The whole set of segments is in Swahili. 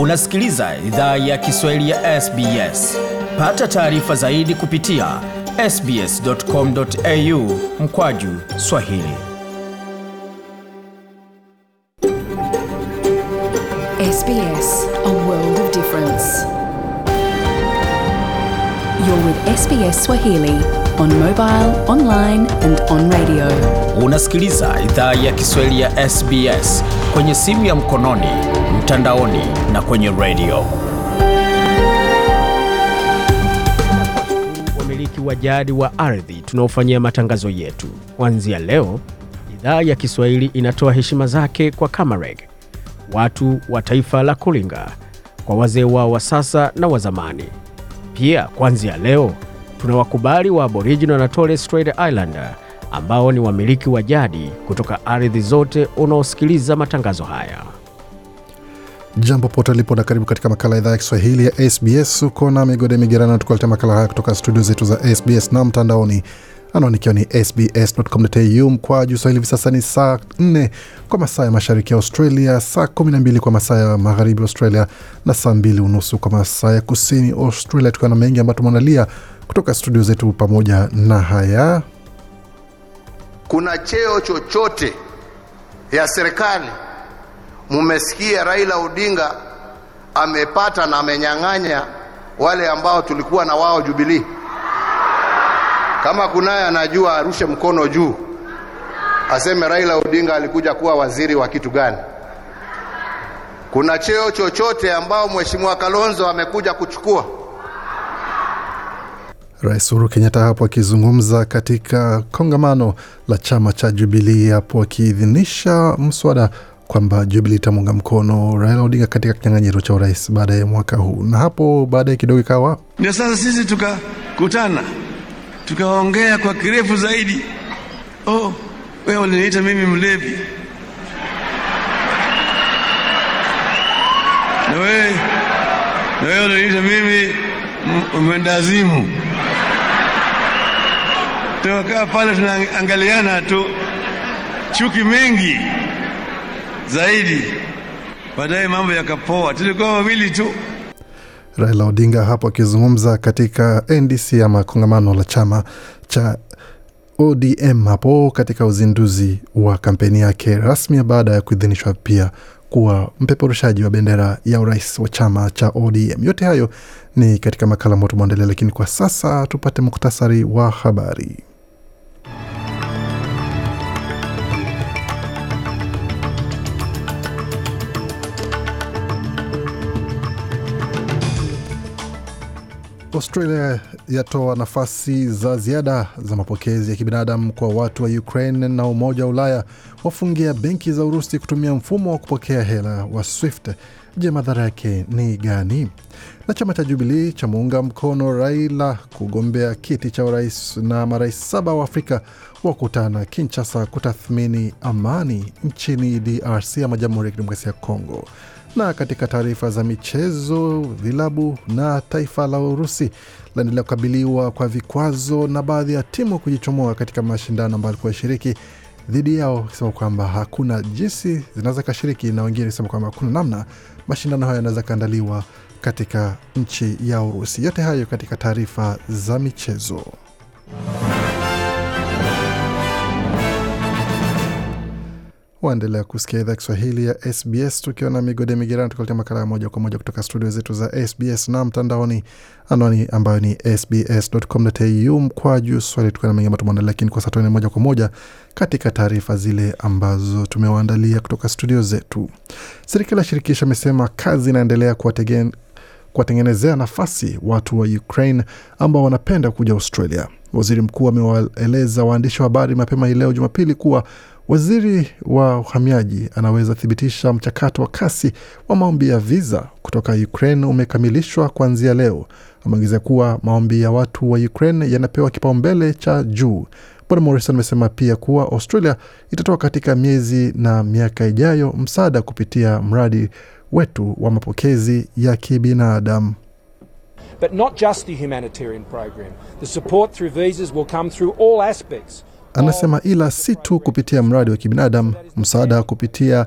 Unasikiliza idhaa ya Kiswahili ya SBS. Pata taarifa zaidi kupitia sbs.com.au mkwaju swahili. SBS, a world of difference. You're with SBS Swahili on mobile, online and on radio. Unasikiliza idhaa ya Kiswahili ya SBS kwenye simu ya mkononi, mtandaoni na kwenye radio. wamiliki wa jadi wa ardhi tunaofanyia matangazo yetu. Kuanzia leo, idhaa ya Kiswahili inatoa heshima zake kwa Kamareg, watu wa taifa la Kulinga, kwa wazee wao wa sasa na wa zamani. Pia kuanzia leo tuna wakubali wa Aboriginal na Torres Strait Islander ambao ni wamiliki wa jadi kutoka ardhi zote unaosikiliza matangazo haya. Jambo pote lipo na karibu katika makala idhaa ya Kiswahili ya SBS. Uko na migode migerano, tukuletea makala haya kutoka studio zetu za SBS na mtandaoni, anwani ikiwa ni sbs.com.au mkwa juu swahili. Hivi sasa ni saa 4 kwa masaa ya mashariki ya Australia, saa 12 kwa masaa ya magharibi Australia na saa 2 unusu kwa masaa ya kusini Australia, tukiwa na mengi ambayo tumeandalia kutoka studio zetu. Pamoja na haya kuna cheo chochote ya serikali mumesikia Raila Odinga amepata na amenyang'anya wale ambao tulikuwa na wao Jubilee? Kama kunaye anajua arushe mkono juu, aseme Raila Odinga alikuja kuwa waziri wa kitu gani? Kuna cheo chochote ambao mheshimiwa Kalonzo amekuja kuchukua? Rais Uhuru Kenyatta hapo akizungumza katika kongamano la chama cha Jubilii hapo akiidhinisha mswada kwamba Jubilii itamuunga mkono Raila Odinga katika kinyang'anyiro cha urais baada ya mwaka huu, na hapo baadaye kidogo ikawa Ndio sasa sisi tukakutana tukaongea kwa kirefu zaidi. Oh, wewe uliniita mimi mlevi, na wewe na wewe uliniita mimi mwendazimu. Tukakaa pale tunaangaliana tu, chuki mingi zaidi. Baadaye mambo yakapoa, tulikuwa wawili tu. Raila Odinga hapo akizungumza katika NDC ama kongamano la chama cha ODM hapo katika uzinduzi wa kampeni yake rasmi baada ya kuidhinishwa pia kuwa mpeperushaji wa bendera ya urais wa chama cha ODM. Yote hayo ni katika makala ambayo tumeandalia, lakini kwa sasa tupate muktasari wa habari. Australia yatoa nafasi za ziada za mapokezi ya kibinadamu kwa watu wa Ukraine na Umoja wa Ulaya wafungia benki za Urusi kutumia mfumo wa kupokea hela wa SWIFT. Je, madhara yake ni gani? Na chama cha Jubilii cha muunga mkono Raila kugombea kiti cha urais na marais saba wa Afrika wakutana Kinshasa kutathmini amani nchini DRC ama Jamhuri ya Kidemokrasia ya Kongo. Na katika taarifa za michezo, vilabu na taifa la Urusi laendelea kukabiliwa kwa vikwazo na baadhi ya timu kujichomoa katika mashindano ambayo alikuwa shiriki dhidi yao, akisema kwamba hakuna jinsi zinaweza kashiriki, na wengine akisema kwamba hakuna namna mashindano hayo yanaweza kaandaliwa katika nchi ya Urusi. Yote hayo katika taarifa za michezo. Waendelea kusikia idhaa Kiswahili ya SBS tukiwa na migode migerani, tukuletea makala ya moja kwa moja kutoka studio zetu za SBS na mtandaoni, anwani ambayo ni sbs.com.au juu swali, tukiwa na mengi ambayo tumeandalia, lakini kwa sasa tuende moja kwa moja katika taarifa zile ambazo tumewaandalia kutoka studio zetu. Serikali ya shirikisho imesema kazi inaendelea kuwategen kuwatengenezea nafasi watu wa Ukraine ambao wanapenda kuja Australia. Waziri mkuu amewaeleza waandishi wa habari mapema hii leo Jumapili kuwa waziri wa uhamiaji anaweza thibitisha mchakato wa kasi wa maombi ya viza kutoka Ukraine umekamilishwa kuanzia leo. Ameongeza kuwa maombi ya watu wa Ukraine yanapewa kipaumbele cha juu. Bwana Morrison amesema pia kuwa Australia itatoa katika miezi na miaka ijayo msaada kupitia mradi wetu wa mapokezi ya kibinadamu. But not just the humanitarian program. The support through visas will come through all aspects. Anasema ila si tu kupitia mradi wa kibinadamu, msaada kupitia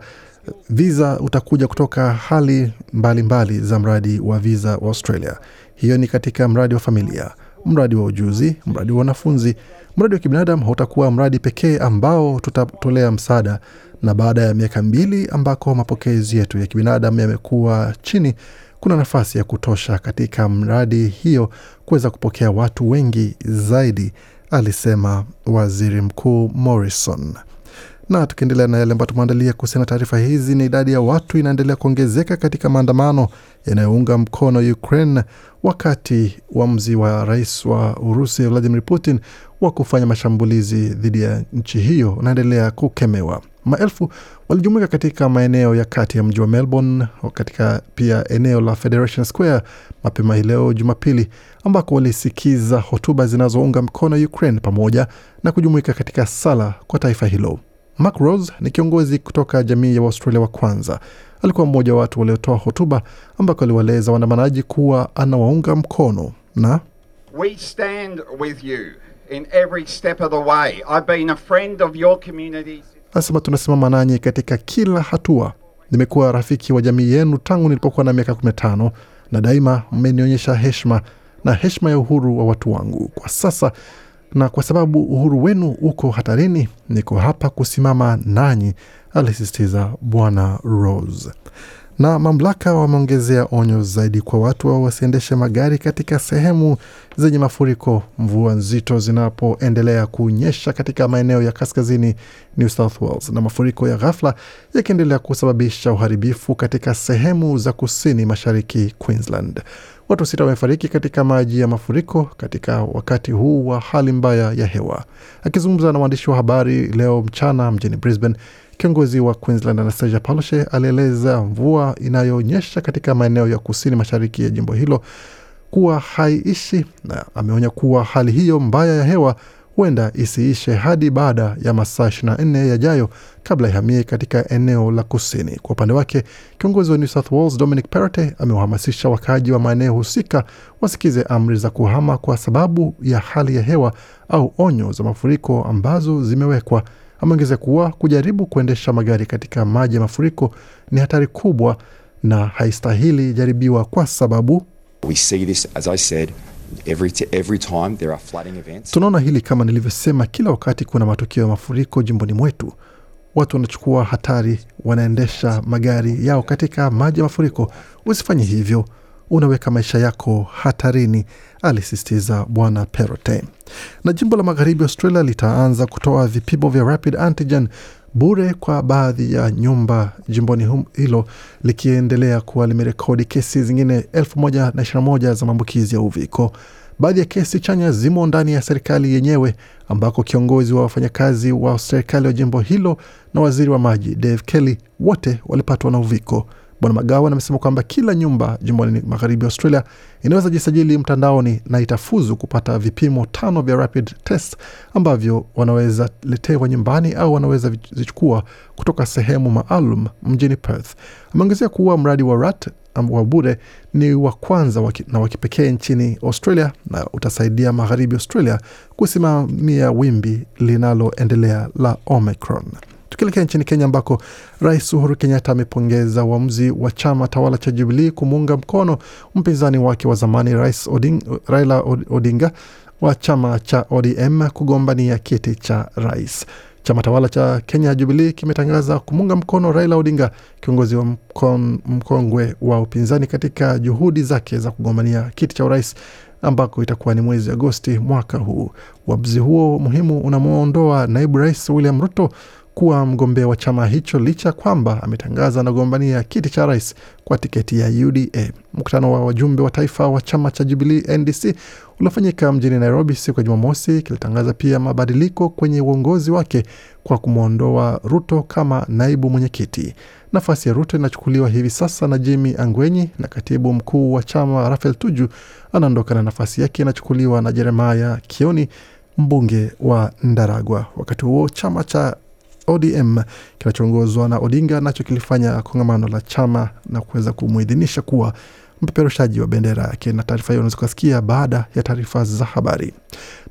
viza utakuja kutoka hali mbalimbali mbali za mradi wa viza wa Australia. Hiyo ni katika mradi wa familia, mradi wa ujuzi, mradi wa wanafunzi. Mradi wa kibinadamu hautakuwa mradi pekee ambao tutatolea msaada, na baada ya miaka mbili ambako mapokezi yetu ya kibinadamu yamekuwa chini, kuna nafasi ya kutosha katika mradi hiyo kuweza kupokea watu wengi zaidi, alisema waziri mkuu Morrison. Na tukiendelea na yale ambayo tumeandalia kuhusiana na taarifa hizi, ni idadi ya watu inaendelea kuongezeka katika maandamano yanayounga mkono Ukraine, wakati uamuzi wa rais wa Urusi Vladimir Putin wa kufanya mashambulizi dhidi ya nchi hiyo unaendelea kukemewa. Maelfu walijumuika katika maeneo ya kati ya mji wa Melbourne, katika pia eneo la Federation Square mapema hii leo Jumapili, ambako walisikiza hotuba zinazounga mkono Ukraine pamoja na kujumuika katika sala kwa taifa hilo. Mark Rose ni kiongozi kutoka jamii ya Waustralia wa kwanza. Alikuwa mmoja wa watu waliotoa hotuba ambako aliwaeleza waandamanaji kuwa anawaunga mkono na We stand with you in every step of the way. I've been a friend of your community. anasema tunasimama nanyi katika kila hatua. Nimekuwa rafiki wa jamii yenu tangu nilipokuwa na miaka 15 na daima mmenionyesha heshima na heshima ya uhuru wa watu wangu. Kwa sasa na kwa sababu uhuru wenu uko hatarini, niko hapa kusimama nanyi, alisisitiza Bwana Rose. Na mamlaka wameongezea onyo zaidi kwa watu wa wasiendeshe magari katika sehemu zenye mafuriko, mvua nzito zinapoendelea kunyesha katika maeneo ya kaskazini New South Wales, na mafuriko ya ghafla yakiendelea kusababisha uharibifu katika sehemu za kusini mashariki Queensland. Watu sita wamefariki katika maji ya mafuriko katika wakati huu wa hali mbaya ya hewa. Akizungumza na waandishi wa habari leo mchana mjini Brisbane, kiongozi wa Queensland Anastasia Palaszczuk alieleza mvua inayonyesha katika maeneo ya kusini mashariki ya jimbo hilo kuwa haiishi, na ameonya kuwa hali hiyo mbaya ya hewa huenda isiishe hadi baada ya masaa 24 yajayo kabla ihamie katika eneo la kusini. Kwa upande wake, kiongozi wa New South Wales Dominic Perrottet amewahamasisha wakaaji wa maeneo husika wasikize amri za kuhama kwa sababu ya hali ya hewa au onyo za mafuriko ambazo zimewekwa. Ameongeza kuwa kujaribu kuendesha magari katika maji ya mafuriko ni hatari kubwa na haistahili jaribiwa kwa sababu We see this, as I said, every, t- every time there are flooding events. Tunaona hili kama nilivyosema, kila wakati kuna matukio ya mafuriko jimboni mwetu, watu wanachukua hatari, wanaendesha magari yao katika maji ya mafuriko. Usifanye hivyo, unaweka maisha yako hatarini, alisisitiza Bwana Perrottet. Na jimbo la magharibi Australia litaanza kutoa vipimo vya rapid antigen bure kwa baadhi ya nyumba jimboni hilo likiendelea kuwa limerekodi kesi zingine elfu moja na ishirini na moja za maambukizi ya uviko. Baadhi ya kesi chanya zimo ndani ya serikali yenyewe ambako kiongozi wa wafanyakazi wa serikali wa jimbo hilo na waziri wa maji Dave Kelly wote walipatwa na uviko. Bwana Magawan amesema kwamba kila nyumba jimboni magharibi Australia inaweza jisajili mtandaoni na itafuzu kupata vipimo tano vya rapid test ambavyo wanaweza letewa nyumbani au wanaweza zichukua kutoka sehemu maalum mjini Perth. Ameongezea kuwa mradi wa RAT wa bure ni wa kwanza na wa kipekee nchini Australia na utasaidia magharibi Australia kusimamia wimbi linaloendelea la Omicron. Tukielekea nchini Kenya ambako Rais Uhuru Kenyatta amepongeza uamuzi wa chama tawala cha Jubilii kumuunga mkono mpinzani wake wa zamani Rais Oding, Raila Odinga wa chama cha ODM kugombania kiti cha rais. Chama tawala cha Kenya Jubilii kimetangaza kumuunga mkono Raila Odinga, kiongozi wa mkon, mkongwe wa upinzani katika juhudi zake za kugombania kiti cha urais ambako itakuwa ni mwezi Agosti mwaka huu. Uamuzi huo muhimu unamwondoa naibu rais William Ruto kuwa mgombea wa chama hicho licha ya kwamba ametangaza anagombania kiti cha rais kwa tiketi ya UDA. Mkutano wa wajumbe wa taifa wa chama cha Jubilee NDC uliofanyika mjini Nairobi siku ya Jumamosi kilitangaza pia mabadiliko kwenye uongozi wake kwa kumwondoa Ruto kama naibu mwenyekiti. Nafasi ya Ruto inachukuliwa hivi sasa na Jimmy Angwenyi na katibu mkuu wa chama Rafael Tuju anaondoka na nafasi yake inachukuliwa na Jeremaya Kioni, mbunge wa Ndaragwa. Wakati huo chama cha ODM kinachoongozwa na Odinga nacho kilifanya kongamano la chama na kuweza kumuidhinisha kuwa mpeperushaji wa bendera yake, na taarifa hiyo unaweza kusikia baada ya taarifa za habari.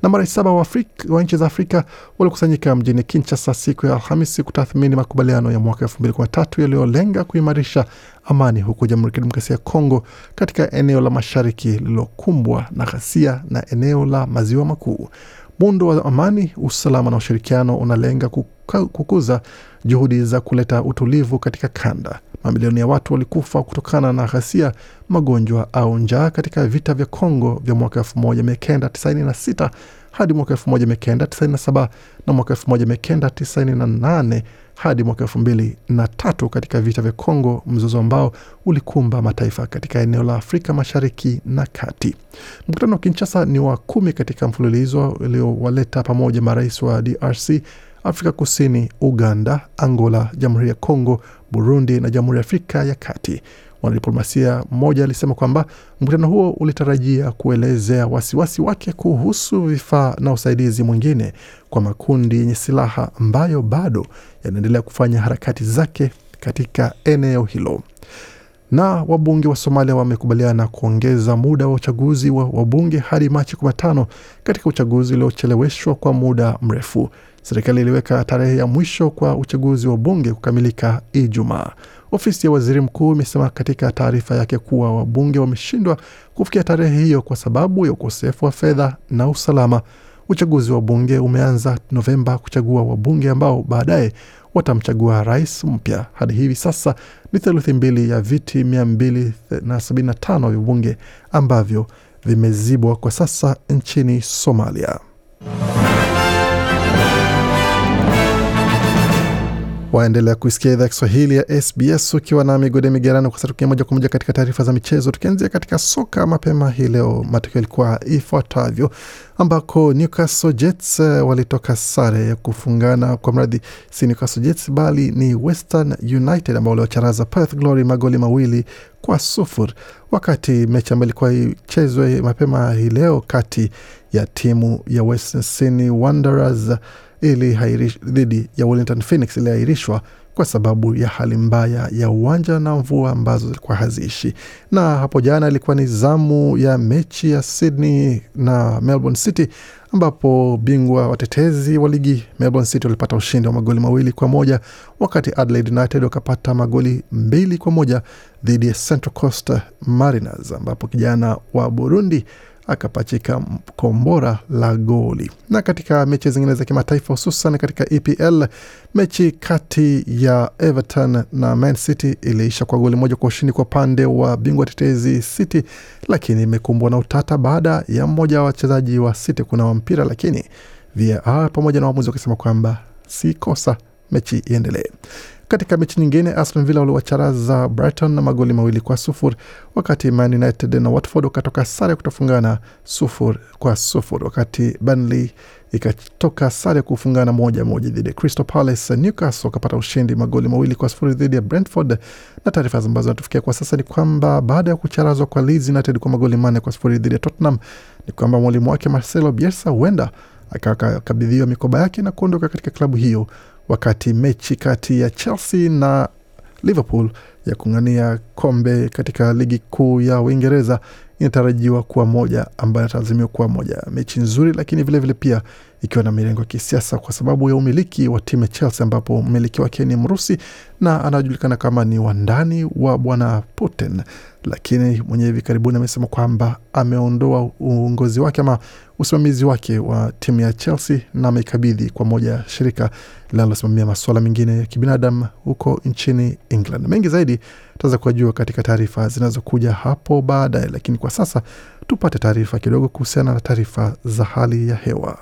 Na marais saba wa, wa nchi za Afrika walikusanyika mjini Kinshasa siku ya Alhamisi kutathmini makubaliano ya mwaka elfu mbili kumi na tatu yaliyolenga kuimarisha amani huku Jamhuri ya Kidemokrasia ya Kongo katika eneo la mashariki lililokumbwa na ghasia na eneo la maziwa makuu. Muundo wa amani, usalama na ushirikiano unalenga kukuza juhudi za kuleta utulivu katika kanda. Mamilioni ya watu walikufa kutokana na ghasia, magonjwa au njaa katika vita vya Kongo vya mwaka 1996 hadi mwaka 1997 na mwaka 1998 hadi mwaka elfu mbili na tatu katika vita vya Kongo, mzozo ambao ulikumba mataifa katika eneo la Afrika Mashariki na Kati. Mkutano wa Kinshasa ni wa kumi katika mfululizo uliowaleta pamoja marais wa DRC, Afrika Kusini, Uganda, Angola, Jamhuri ya Kongo, Burundi na Jamhuri ya Afrika ya Kati. Mwanadiplomasia mmoja alisema kwamba mkutano huo ulitarajia kuelezea wasiwasi wake kuhusu vifaa na usaidizi mwingine kwa makundi yenye silaha ambayo bado yanaendelea kufanya harakati zake katika eneo hilo. Na wabunge wa Somalia wamekubaliana kuongeza muda wa uchaguzi wa wabunge hadi Machi 15 katika uchaguzi uliocheleweshwa kwa muda mrefu. Serikali iliweka tarehe ya mwisho kwa uchaguzi wa bunge kukamilika Ijumaa. Ofisi ya waziri mkuu imesema katika taarifa yake kuwa wabunge wameshindwa kufikia tarehe hiyo kwa sababu ya ukosefu wa fedha na usalama. Uchaguzi wa bunge umeanza Novemba kuchagua wabunge ambao baadaye watamchagua rais mpya. Hadi hivi sasa ni theluthi mbili ya viti 275 vya bunge ambavyo vimezibwa kwa sasa nchini Somalia. Waendelea kuisikia idhaa Kiswahili ya SBS ukiwa na migode migerano. Kwa satukia moja kwa moja katika taarifa za michezo, tukianzia katika soka. Mapema hii leo matokeo yalikuwa ifuatavyo, ambako Newcastle Jets eh, walitoka sare ya kufungana kwa mradhi, si Newcastle Jets bali ni Western United ambao waliwacharaza Perth Glory magoli mawili kwa sufuri, wakati mechi ambayo ilikuwa ichezwe mapema hii leo kati ya timu ya Western Sydney Wanderers dhidi ya Wellington Phoenix iliahirishwa kwa sababu ya hali mbaya ya uwanja na mvua ambazo zilikuwa haziishi. Na hapo jana ilikuwa ni zamu ya mechi ya Sydney na Melbourne City ambapo bingwa watetezi wa ligi Melbourne City walipata ushindi wa magoli mawili kwa moja wakati Adelaide United wakapata magoli mbili kwa moja dhidi ya Central Coast Mariners ambapo kijana wa Burundi akapachika kombora la goli. Na katika mechi zingine za kimataifa, hususan katika EPL, mechi kati ya Everton na Man City iliisha kwa goli moja kwa ushindi kwa upande wa bingwa tetezi City, lakini imekumbwa na utata baada ya mmoja wa wachezaji wa City kunawa mpira, lakini VAR pamoja na waamuzi wakisema kwamba si kosa, mechi iendelee. Katika mechi nyingine Aston Villa waliwacharaza Brighton na magoli mawili kwa sufuri, wakati Man United na Watford wakatoka sare kutofungana sufuri kwa sufuri, wakati Burnley ikatoka sare kufungana moja moja dhidi ya Crystal Palace. Newcastle wakapata ushindi magoli mawili kwa sufuri dhidi ya Brentford. Na taarifa ambazo zinatufikia kwa sasa ni kwamba baada ya kucharazwa kwa Leeds United kwa magoli manne kwa sufuri dhidi ya Tottenham, ni kwamba mwalimu wake Marcelo Bielsa huenda akakabidhiwa mikoba yake na kuondoka katika klabu hiyo wakati mechi kati ya Chelsea na Liverpool ya kung'ania kombe katika ligi kuu ya Uingereza inatarajiwa kuwa moja ambayo inatazamiwa kuwa moja. Mechi nzuri, lakini vilevile vile pia ikiwa na mirengo ya kisiasa kwa sababu ya umiliki wa timu ya Chelsea, ambapo mmiliki wake ni Mrusi na anajulikana kama ni wandani wa bwana Putin, lakini mwenye hivi karibuni amesema kwamba ameondoa uongozi wake ama usimamizi wake wa timu ya Chelsea na ameikabidhi kwa moja ya shirika linalosimamia masuala mengine ya kibinadamu huko nchini England. Mengi zaidi tutaweza kujua katika taarifa zinazokuja hapo baadaye, lakini kwa sasa tupate taarifa kidogo kuhusiana na taarifa za hali ya hewa.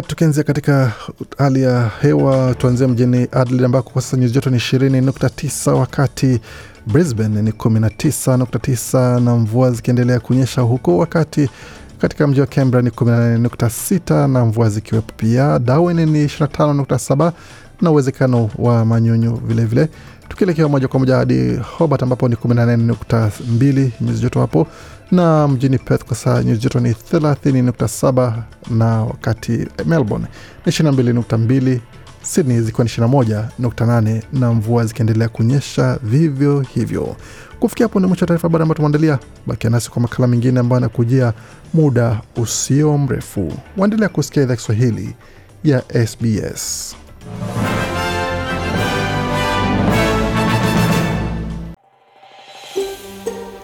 Tukianzia katika hali ya hewa, tuanzia mjini Adelaide ambako kwa sasa nyuzi joto ni ishirini nukta tisa wakati Brisbane ni 19.9 na mvua zikiendelea kunyesha huko, wakati katika mji wa Canberra ni 18.6 na mvua zikiwepo pia. Darwin ni ishirini na uwezekano wa manyunyu vilevile. Tukielekea moja kwa moja hadi Hobart ambapo ni 18.2 nyuzi joto hapo, na mjini Perth kwa saa nyuzi joto ni 30.7, na wakati Melbourne ni 22.2 Sydney zikiwa ni 21.8 na mvua zikiendelea kunyesha vivyo hivyo. Kufikia hapo ni mwisho wa taarifa habari ambayo tumeandalia. Bakia nasi kwa makala mengine ambayo anakujia muda usio mrefu. Waendelea kusikia idhaa Kiswahili ya SBS.